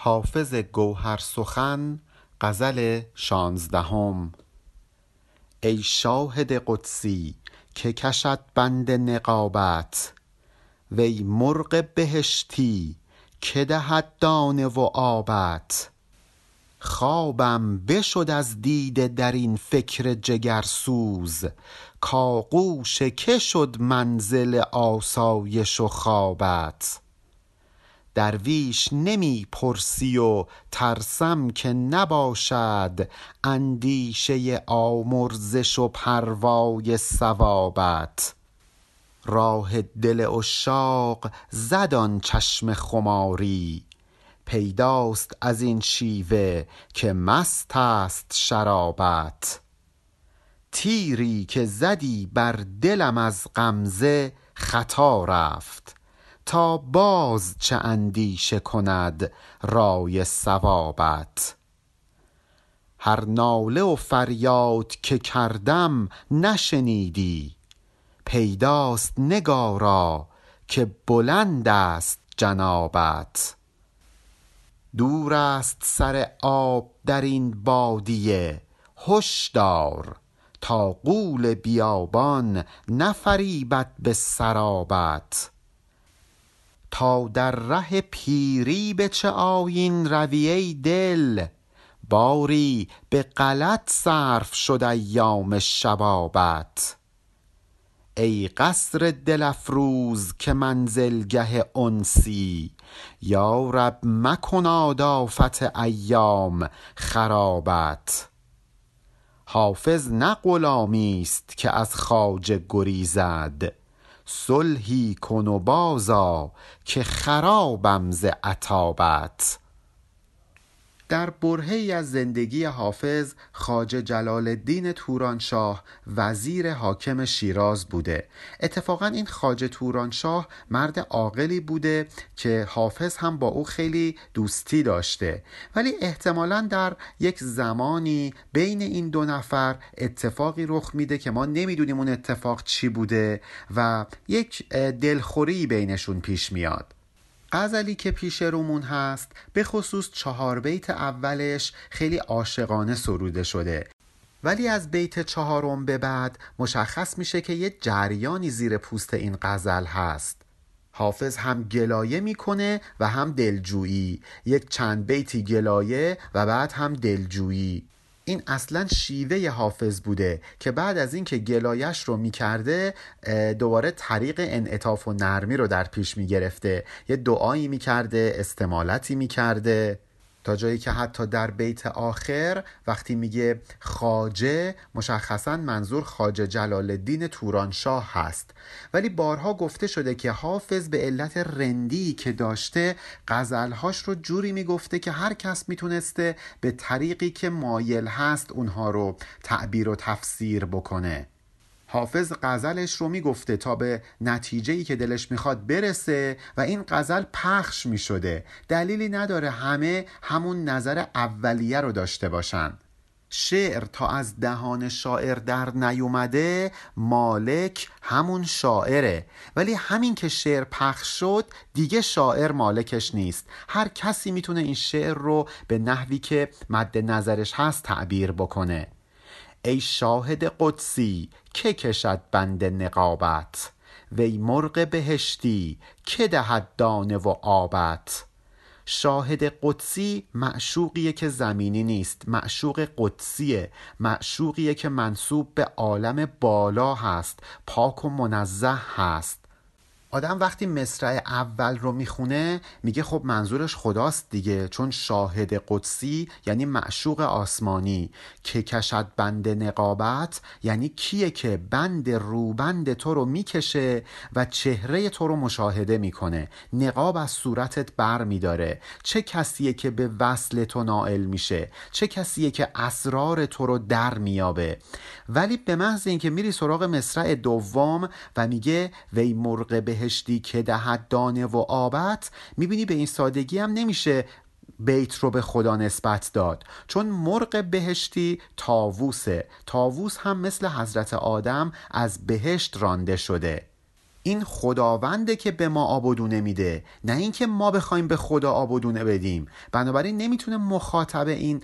حافظ گوهر سخن غزل شانزدهم. ای شاهد قدسی که کشد بند نقابت وی مرغ بهشتی که دهد دانه و آبت. خوابم بشد از دیده در این فکر جگرسوز کآغوش که شد منزل آسایش و خوابت. درویش نمی پرسی و ترسم که نباشد اندیشه آمرزش و پروای ثوابت. راه دل عشاق زد چشم خماری. پیداست از این شیوه که مست است شرابت. تیری که زدی بر دلم از غمزه خطا رفت. تا باز چه اندیشه کند رای صوابت هر ناله و فریاد که کردم نشنیدی. پیداست نگارا که بلند است جنابت. دور است سر آب در این بادیه. هش دار تا غول بیابان نفریبد به سرابت. تا در ره پیری به چه آیین روی ای دل؟ باری به غلط صرف شد ایام شبابت. ای قصر دل افروز که منزلگه انسی یا رب مکناد آفت ایام خرابت. حافظ نه غلامی است که از خواجه گریزد. صلحی کن و بازآ که خرابم ز عتابت در برهه ای از زندگی حافظ خواجه جلال الدین تورانشاه وزیر حاکم شیراز بوده. اتفاقا این خواجه تورانشاه مرد عاقلی بوده که حافظ هم با او خیلی دوستی داشته. ولی احتمالا در یک زمانی بین این دو نفر اتفاقی رخ میده که ما نمی‌دونیم اون اتفاق چی بوده و یک دلخوری بینشون پیش میاد. غزلی که پیش رومون هست به خصوص چهار بیت اولش خیلی عاشقانه سروده شده. ولی از بیت چهارم به بعد مشخص میشه که یه جریانی زیر پوست این غزل هست. حافظ هم گلایه می‌کنه و هم دلجویی. یک چند بیتی گلایه و بعد هم دلجویی. این اصلا شیوه حافظ بوده که بعد از اینکه گلایش رو می‌کرده دوباره طریق انعطاف و نرمی رو در پیش می‌گرفته. یه دعایی می‌کرده استمالتی می‌کرده. تا جایی که حتی در بیت آخر وقتی میگه خاجه مشخصا منظور خاجه جلال الدین تورانشاه هست. ولی بارها گفته شده که حافظ به علت رندی که داشته غزلهاش رو جوری می‌گفته که هر کس می‌تونسته به طریقی که مایل هست اونها رو تعبیر و تفسیر بکنه. حافظ غزلش رو می‌گفته تا به نتیجه ای که دلش می‌خواد برسه و این غزل پخش می‌شده. دلیلی نداره همه همون نظر اولیه رو داشته باشن. شعر تا از دهان شاعر در نیومده مالک همون شاعره. ولی همین که شعر پخش شد دیگه شاعر مالکش نیست. هر کسی می‌تونه این شعر رو به نحوی که مد نظرش هست تعبیر بکنه. ای شاهد قدسی که کشد بند نقابت؟ وی مرغ بهشتی که دهد دانه و آبت؟ شاهد قدسی معشوقیه که زمینی نیست معشوق قدسیه معشوقیه که منصوب به عالم بالا هست پاک و منزه هست. آدم وقتی مصرع اول رو می‌خونه میگه خب منظورش خداست دیگه چون شاهد قدسی یعنی معشوق آسمانی. که کشد بند نقابت یعنی کیه که بند روبند تو رو می‌کشه و چهره تو رو مشاهده می‌کنه. نقاب از صورتت بر میداره. چه کسیه که به وصل تو نائل میشه؟ چه کسیه که اسرار تو رو در میابه ولی به محض اینکه میری سراغ مصرع دوم و میگه وی مرغ بهشتی که دهد دانه و آبت می‌بینی به این سادگی هم نمیشه بیت رو به خدا نسبت داد. چون مرغ بهشتی تاووسه تاووس هم مثل حضرت آدم از بهشت رانده شده. این خداونده که به ما آبودونه میده. نه اینکه ما بخوایم به خدا آبودونه بدیم. بنابراین نمی‌تونه مخاطب این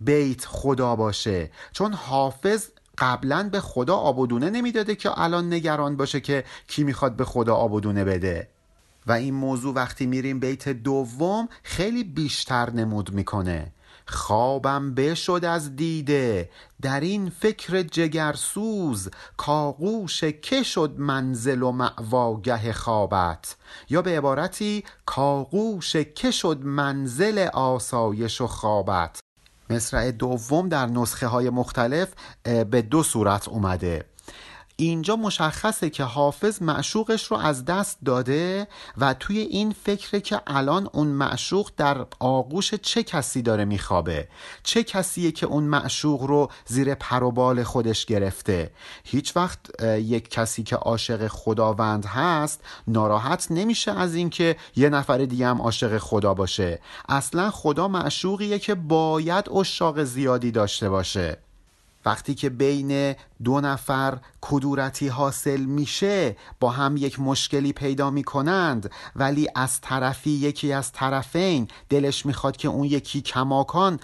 بیت خدا باشه. چون حافظ قبلا به خدا آبودونه نمی‌داده که الان نگران باشه که کی می‌خواد به خدا آبودونه بده. و این موضوع وقتی میریم بیت دوم خیلی بیشتر نمود می‌کنه. خوابم بشد از دیده در این فکر جگرسوز کاغوش که شد منزل و معواگه خوابت. یا به عبارتی کاغوش که شد منزل آسایش و خوابت. مصرع دوم در نسخه های مختلف به دو صورت اومده. اینجا مشخصه که حافظ معشوقش رو از دست داده و توی این فکره که الان اون معشوق در آغوش چه کسی داره میخوابه؟ چه کسیه که اون معشوق رو زیر پروبال خودش گرفته؟ هیچ وقت یک کسی که عاشق خداوند هست ناراحت نمیشه از اینکه یه نفر دیگه هم عاشق خدا باشه. اصلا خدا معشوقیه که باید اشاق زیادی داشته باشه. وقتی که بین دو نفر کدورتی حاصل میشه با هم یک مشکلی پیدا می‌کنند. ولی از طرفی یکی از طرفین دلش می‌خواد که اون یکی کماکان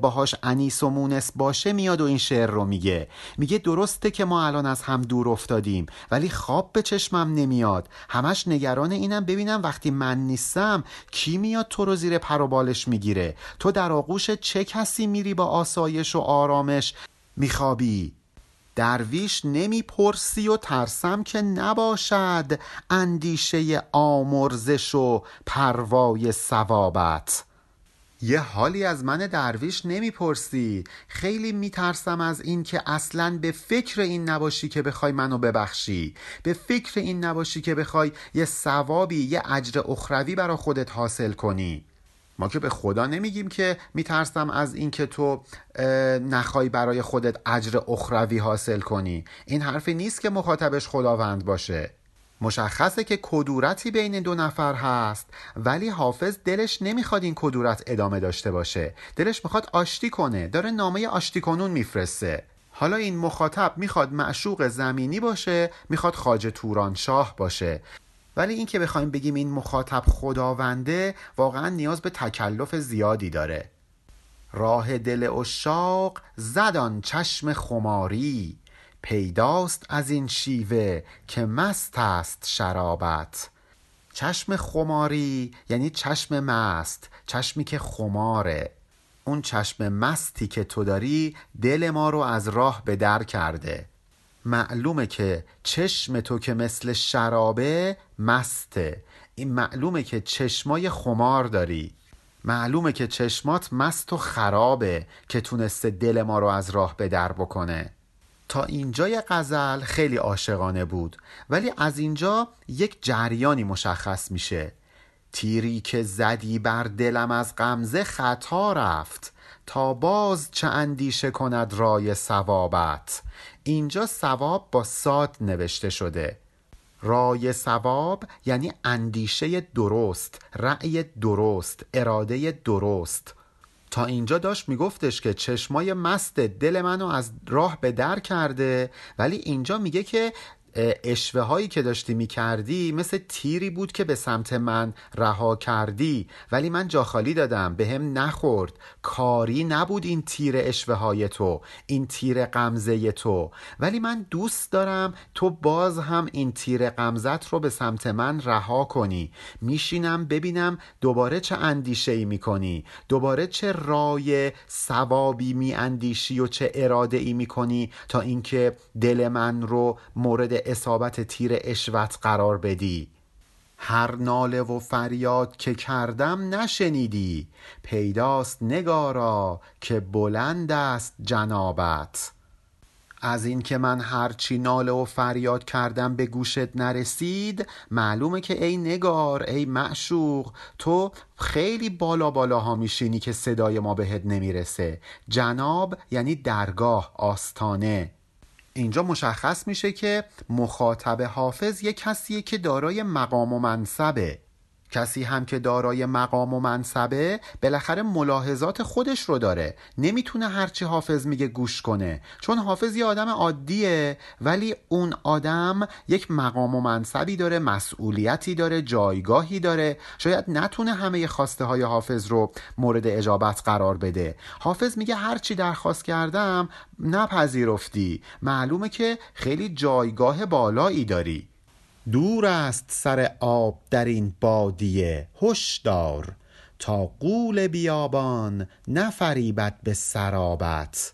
باهاش انیس و مونس باشه میاد و این شعر رو میگه. میگه درسته که ما الان از هم دور افتادیم ولی خواب به چشمم نمیاد. همش نگران اینم. ببینم وقتی من نیستم کی میاد تو رو زیر پروبالش می‌گیره؟ تو در آغوش چه کسی میری با آسایش و آرامش؟ میخوابی. درویش نمی‌پرسی و ترسم که نباشد اندیشه آمرزش و پروای ثوابت. یه حالی از من درویش نمی‌پرسی. خیلی میترسم از این که اصلا به فکر این نباشی که بخوای منو ببخشی. به فکر این نباشی که بخوای یه ثوابی یه اجر اخروی برا خودت حاصل کنی. ما که به خدا نمیگیم که میترسم از اینکه تو نخوای برای خودت اجر اخروی حاصل کنی. این حرفی نیست که مخاطبش خداوند باشه. مشخصه که کدورتی بین دو نفر هست ولی حافظ دلش نمی‌خواد این کدورت ادامه داشته باشه. دلش می‌خواد آشتی کنه. داره نامه آشتی کنون میفرسته. حالا این مخاطب می‌خواد معشوق زمینی باشه می‌خواد خاج توران شاه باشه. ولی این که بخوایم بگیم این مخاطب خداونده واقعا نیاز به تکلف زیادی داره. راه دل اشاق زدان چشم خماری. پیداست از این شیوه که مست است شرابت. چشم خماری یعنی چشم مست چشمی که خماره. اون چشم مستی که تو داری دل ما رو از راه به در کرده. معلومه که چشم تو که مثل شرابه مسته. این معلومه که چشمای خمار داری. معلومه که چشمات مست و خرابه که تونسته دل ما رو از راه به در بکنه. تا اینجای غزل خیلی عاشقانه بود ولی از اینجا یک جریانی مشخص میشه. تیری که زدی بر دلم از غمزه خطا رفت تا باز چه اندیشه کند رای ثوابت؟ اینجا ثواب با ساد نوشته شده. رای ثواب یعنی اندیشه درست رأی درست اراده درست. تا اینجا داشت میگفتش که چشمای مست دل منو از راه به در کرده ولی اینجا میگه که اشوه هایی که داشتی می کردی مثل تیری بود که به سمت من رها کردی. ولی من جاخالی دادم به هم نخورد. کاری نبود این تیر اشوه های تو این تیر قمزه تو. ولی من دوست دارم تو باز هم این تیر قمزت رو به سمت من رها کنی. میشینم ببینم دوباره چه اندیشه ای می کنی دوباره چه رای ثوابی می اندیشی و چه اراده ای می کنی تا اینکه دل من رو مورد اصابت تیر اشوت قرار بدی. هر ناله و فریاد که کردم نشنیدی. پیداست نگارا که بلند است جنابت. از این که من هرچی ناله و فریاد کردم به گوشت نرسید معلومه که ای نگار ای معشوق تو خیلی بالا بالا ها میشینی که صدای ما بهت نمی‌رسه. جناب یعنی درگاه آستانه. اینجا مشخص میشه که مخاطب حافظ یک کسیه که دارای مقام و منصبه. کسی هم که دارای مقام و منصبه بالاخره ملاحظات خودش رو داره. نمی‌تونه هرچی حافظ میگه گوش کنه. چون حافظ یه آدم عادیه ولی اون آدم یک مقام و منصبی داره مسئولیتی داره جایگاهی داره. شاید نتونه همه خواسته های حافظ رو مورد اجابت قرار بده. حافظ میگه هرچی درخواست کردم نپذیرفتی. معلومه که خیلی جایگاه بالایی داری. دور است سر آب در این بادیه هشدار تا قول بیابان نفریبد به سرابت.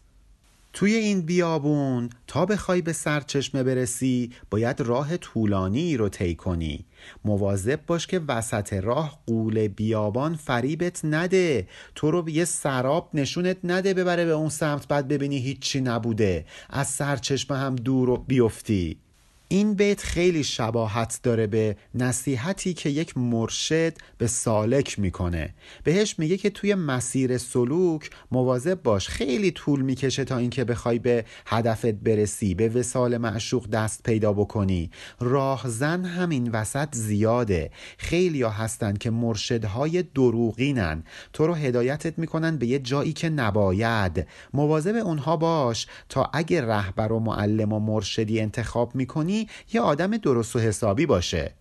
توی این بیابون تا بخوای به سرچشمه برسی باید راه طولانی رو طی کنی. مواظب باش که وسط راه قول بیابان فریبت نده. تو رو یه سراب نشونت نده ببره به اون سمت بعد ببینی هیچی نبوده. از سرچشمه هم دور بیفتی. این بیت خیلی شباهت داره به نصیحتی که یک مرشد به سالک می‌کنه. بهش میگه که توی مسیر سلوک مواظب باش. خیلی طول می‌کشه تا اینکه بخوای به هدفت برسی به وسال معشوق دست پیدا بکنی. راهزن همین وسط زیاده. خیلی ها هستن که مرشدهای دروغینن. تو رو هدایتت می‌کنن به یه جایی که نباید. مواظب اونها باش تا اگه رهبر و معلم و مرشدی انتخاب می‌کنی یه آدم درست و حسابی باشه.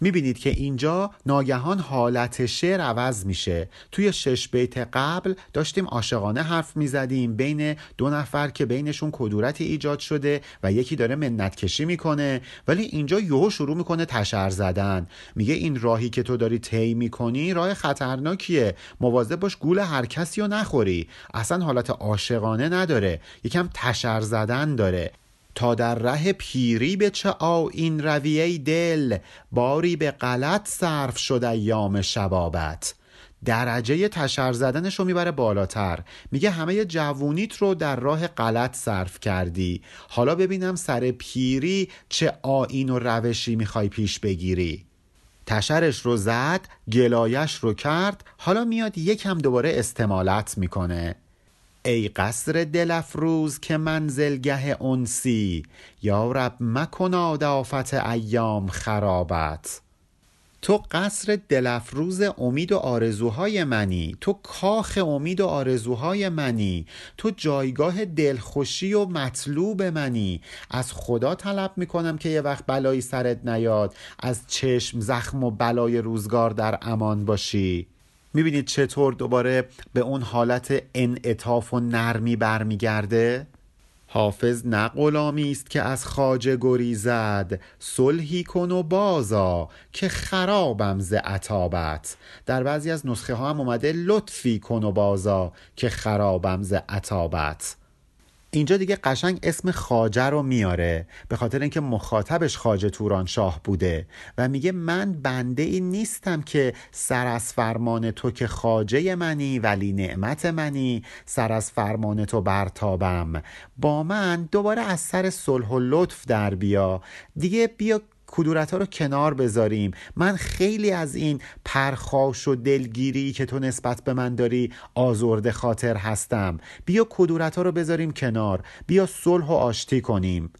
می‌بینید که اینجا ناگهان حالت شعر عوض میشه. توی شش بیت قبل داشتیم عاشقانه حرف می‌زدیم. بین دو نفر که بینشون کدورتی ایجاد شده و یکی داره منت کشی می‌کنه. ولی اینجا یهو شروع می‌کنه تشر زدن. میگه این راهی که تو داری طی می‌کنی راه خطرناکیه. مواظب باش گول هر کسی رو نخوری. اصلا حالت عاشقانه نداره. یکم تشر زدن داره. تا در ره پیری به چه این رویه دل باری به غلط صرف شده ایام شبابت. درجه تشر زدنش رو می‌بره بالاتر. میگه همه جوونیت رو در راه غلط صرف کردی. حالا ببینم سر پیری چه آین و روشی می‌خوای پیش بگیری. تشرش رو زد گلایش رو کرد حالا میاد یکم دوباره استمالت می‌کنه. ای قصر دلفروز که منزلگه انسی یا رب مکناد آفت ایام خرابت. تو قصر دلفروز امید و آرزوهای منی تو کاخ امید و آرزوهای منی تو جایگاه دلخوشی و مطلوب منی. از خدا طلب می‌کنم که یه وقت بلایی سرت نیاد از چشم زخم و بلای روزگار در امان باشی. می‌بینید چطور دوباره به اون حالت انعطاف و نرمی برمیگرده؟ حافظ نه غلامی است که از خاجه گریزد صلحی کن و بازا که خرابم ز عتابت در بعضی از نسخه ها هم اومده لطفی کن و بازا که خرابم ز عتابت اینجا دیگه قشنگ اسم خاجه رو میاره به خاطر اینکه مخاطبش خاجه توران شاه بوده و میگه من بنده ای نیستم که سر از فرمان تو که خاجه منی ولی نعمت منی سر از فرمان تو برتابم. با من دوباره از سر صلح و لطف در بیا. دیگه بیا کدورت ها رو کنار بذاریم. من خیلی از این پرخاش و دلگیری که تو نسبت به من داری آزرده خاطر هستم. بیا کدورت ها رو بذاریم کنار. بیا صلح و آشتی کنیم.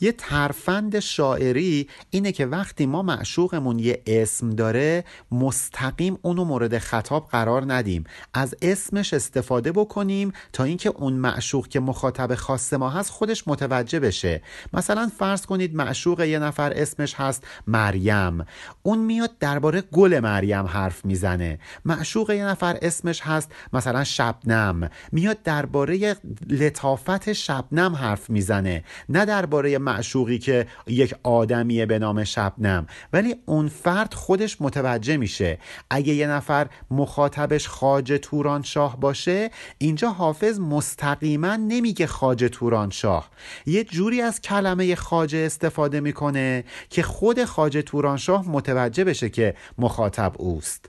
یه ترفند شاعری اینه که وقتی ما معشوقمون یه اسم داره مستقیم اونو مورد خطاب قرار ندیم. از اسمش استفاده بکنیم تا اینکه اون معشوق که مخاطب خاص ما هست خودش متوجه بشه. مثلا فرض کنید معشوق یه نفر اسمش هست مریم. اون میاد درباره گل مریم حرف می‌زنه. معشوق یه نفر اسمش هست مثلا شبنم. میاد درباره لطافت شبنم حرف می‌زنه. نه درباره معشوقی که یک آدمیه به نام شبنم. ولی اون فرد خودش متوجه میشه. اگه یه نفر مخاطبش خاج توران شاه باشه اینجا حافظ مستقیما نمیگه خاج توران شاه یه جوری از کلمه خاجه استفاده می‌کنه که خود خاج توران شاه متوجه بشه که مخاطب اوست.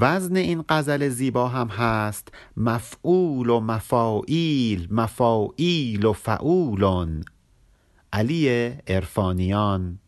وزن این غزل زیبا هم هست. مفعول و مفاعیل مفاعیل و فعولون علی ارفانیان